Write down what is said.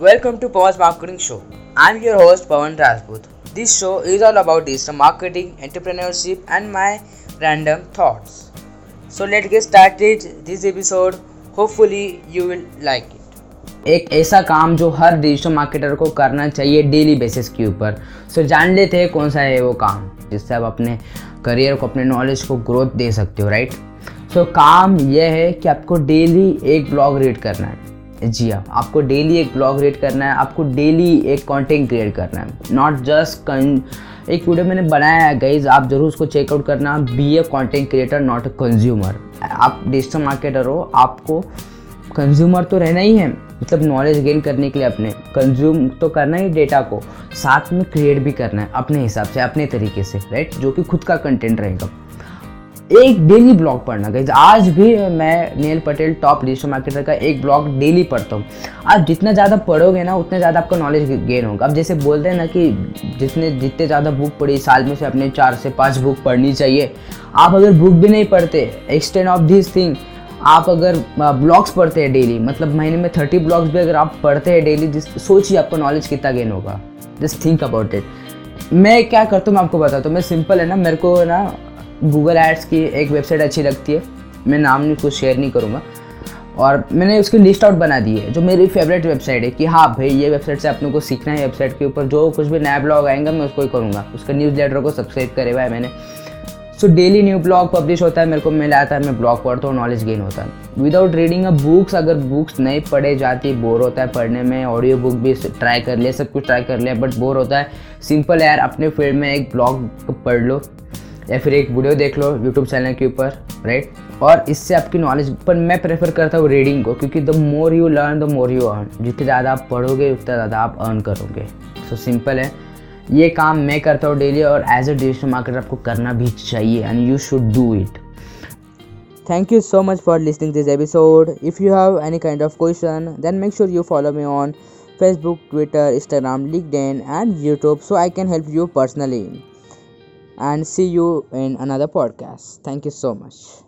Welcome to Pawan's Marketing Show. I'm your host Pawan Rajput. This show is all about digital marketing, entrepreneurship, and my random thoughts. So let's get started this episode. Hopefully you will like it. एक ऐसा काम जो हर digital marketer को करना चाहिए daily basis के ऊपर सो जान लेते हैं कौन सा है वो काम जिससे आप अपने करियर को अपने नॉलेज को ग्रोथ दे सकते हो राइट सो काम यह है कि आपको डेली एक ब्लॉग रीड करना है जी हाँ आपको डेली एक ब्लॉग रीड करना है, आपको डेली एक कंटेंट क्रिएट करना है। नॉट जस्ट एक वीडियो मैंने बनाया है गाइज़ आप ज़रूर उसको चेकआउट करना। Be a content creator not a consumer आप डिजिटल मार्केटर हो, आपको कंज्यूमर तो रहना ही है मतलब नॉलेज गेन करने के लिए अपने। कंज्यूम तो करना ही डेटा को, साथ में क्रिएट भी करना है, अपने हिसाब से, अपने तरीके से राइट जो कि खुद का कंटेंट रहेगा। एक डेली ब्लॉग पढ़ना गई आज भी मैं Neil Patel top digital marketer का एक ब्लॉग डेली पढ़ता हूँ। आप जितना ज़्यादा पढ़ोगे ना, उतना ज़्यादा आपका नॉलेज गेन होगा। अब जैसे बोलते हैं ना कि जितने जितने ज़्यादा बुक पढ़ी, साल में से अपने चार से पाँच बुक पढ़नी चाहिए। आप अगर बुक भी नहीं पढ़ते एक्सटेंड ऑफ़ दिस थिंग आप अगर ब्लॉग्स पढ़ते हैं डेली मतलब महीने में थर्टी ब्लॉग्स भी अगर आप पढ़ते हैं डेली जिस, सोचिए आपका नॉलेज कितना गेन होगा। जस्ट थिंक अबाउट इट मैं क्या करता हूँ, मैं आपको बताता हूँ। मैं सिंपल है ना, मेरे को ना गूगल एड्स की एक वेबसाइट अच्छी लगती है। मैं नाम नहीं, कुछ शेयर नहीं करूँगा। और मैंने उसकी लिस्ट आउट बना दी है, जो मेरी फेवरेट वेबसाइट है कि हाँ भाई, ये वेबसाइट से अपने को सीखना है वेबसाइट के ऊपर जो कुछ भी नया ब्लॉग आएगा, मैं उसको ही करूँगा। उसका न्यूज़ लेटर को सब्सक्राइब करे हुआ है मैंने। So daily new blog publish होता है, मेरे को मिल आता है, मैं ब्लॉग पढ़ता हूँ नॉलेज गेन होता है। विदाउट रीडिंग अ बुक्स अगर बुक्स नहीं पढ़े जाती बोर होता है पढ़ने में ऑडियो बुक भी ट्राई कर लिया, सब कुछ ट्राई कर लिया बट बोर होता है सिंपल यार, अपने फ़ील्ड में एक ब्लॉग पढ़ लो। या फिर एक वीडियो देख लो यूट्यूब चैनल के ऊपर राइट और इससे आपकी नॉलेज पर मैं प्रेफर करता हूँ रीडिंग को, क्योंकि the more you learn the more you earn जितने ज़्यादा आप पढ़ोगे, उतना ज़्यादा आप अर्न करोगे. सो सिंपल है. ये काम मैं करता हूँ डेली और एज अ डिजिटल मार्केटर आपको करना भी चाहिए and you should do it thank you so much for listening this episode if you have any kind of question then make sure you follow me on Facebook Twitter Instagram LinkedIn and YouTube so I can help you personally and see you in another podcast. Thank you so much.